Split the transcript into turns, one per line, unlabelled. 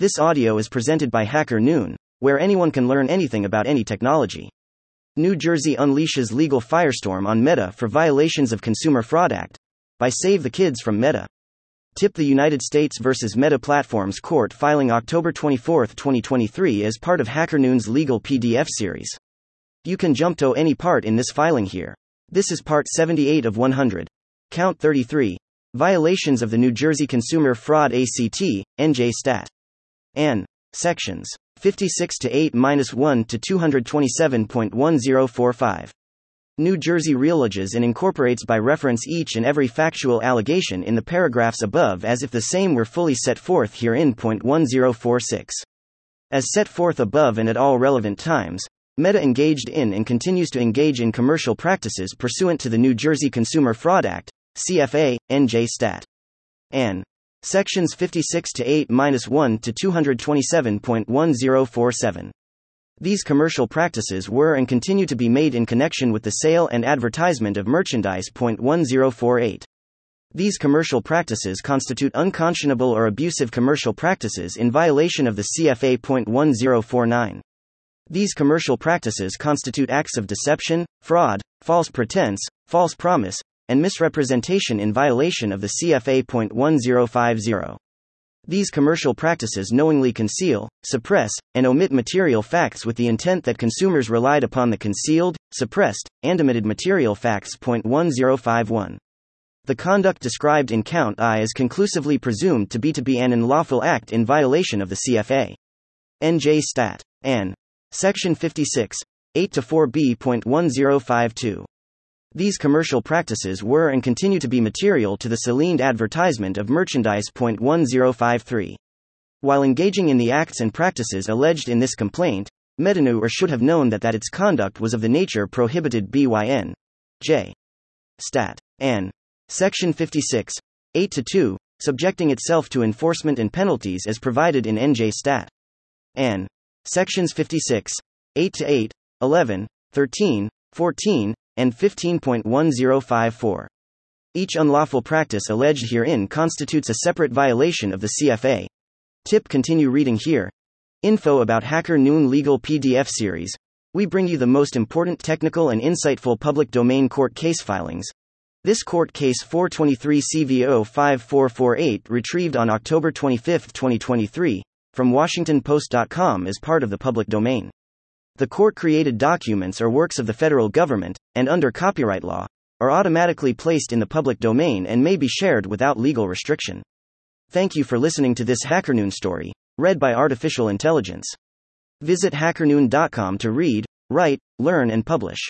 This audio is presented by Hacker Noon, where anyone can learn anything about any technology. New Jersey unleashes legal firestorm on Meta for violations of Consumer Fraud Act by Save the Kids from Meta. Tip the United States versus Meta Platforms Court filing October 24, 2023 as part of Hacker Noon's legal PDF series. You can jump to any part in this filing here. This is part 78 of 100. Count 33. Violations of the New Jersey Consumer Fraud ACT, NJ Stat. N. Sections 56 to 8 1 to 227.1045. New Jersey realleges and incorporates by reference each and every factual allegation in the paragraphs above as if the same were fully set forth herein. 1046. As set forth above and at all relevant times, Meta engaged in and continues to engage in commercial practices pursuant to the New Jersey Consumer Fraud Act, CFA, NJ Stat. An. Sections 56 to 8 1 to 227.1047. These commercial practices were and continue to be made in connection with the sale and advertisement of merchandise. 1048. These commercial practices constitute unconscionable or abusive commercial practices in violation of the CFA. 1049. These commercial practices constitute acts of deception, fraud, false pretense, false promise, and misrepresentation in violation of the CFA. 1050. These commercial practices knowingly conceal, suppress, and omit material facts with the intent that consumers relied upon the concealed, suppressed, and omitted material facts. 1051. The conduct described in Count I is conclusively presumed to be to be an unlawful act in violation of the CFA. NJ Stat. An. Section 56. 8 to 4b.1052. These commercial practices were and continue to be material to the Celined advertisement of merchandise. 1053. While engaging in the acts and practices alleged in this complaint, Meta or should have known that that its conduct was of the nature prohibited byn. J. Stat. N. Section 56. 8 to 2, subjecting itself to enforcement and penalties as provided in NJ Stat. N. Sections 56. 8 to 8, 11, 13, 14, and 15.1054. Each unlawful practice alleged herein constitutes a separate violation of the CFA. Tip continue reading here. Info about Hacker Noon Legal PDF series. We bring you the most important technical and insightful public domain court case filings. This court case 423 CVO 5448 retrieved on October 25, 2023, from WashingtonPost.com is part of the public domain. The court created documents or works of the federal government, and under copyright law, are automatically placed in the public domain and may be shared without legal restriction. Thank you for listening to this HackerNoon story, read by Artificial Intelligence. Visit hackernoon.com to read, write, learn, and publish.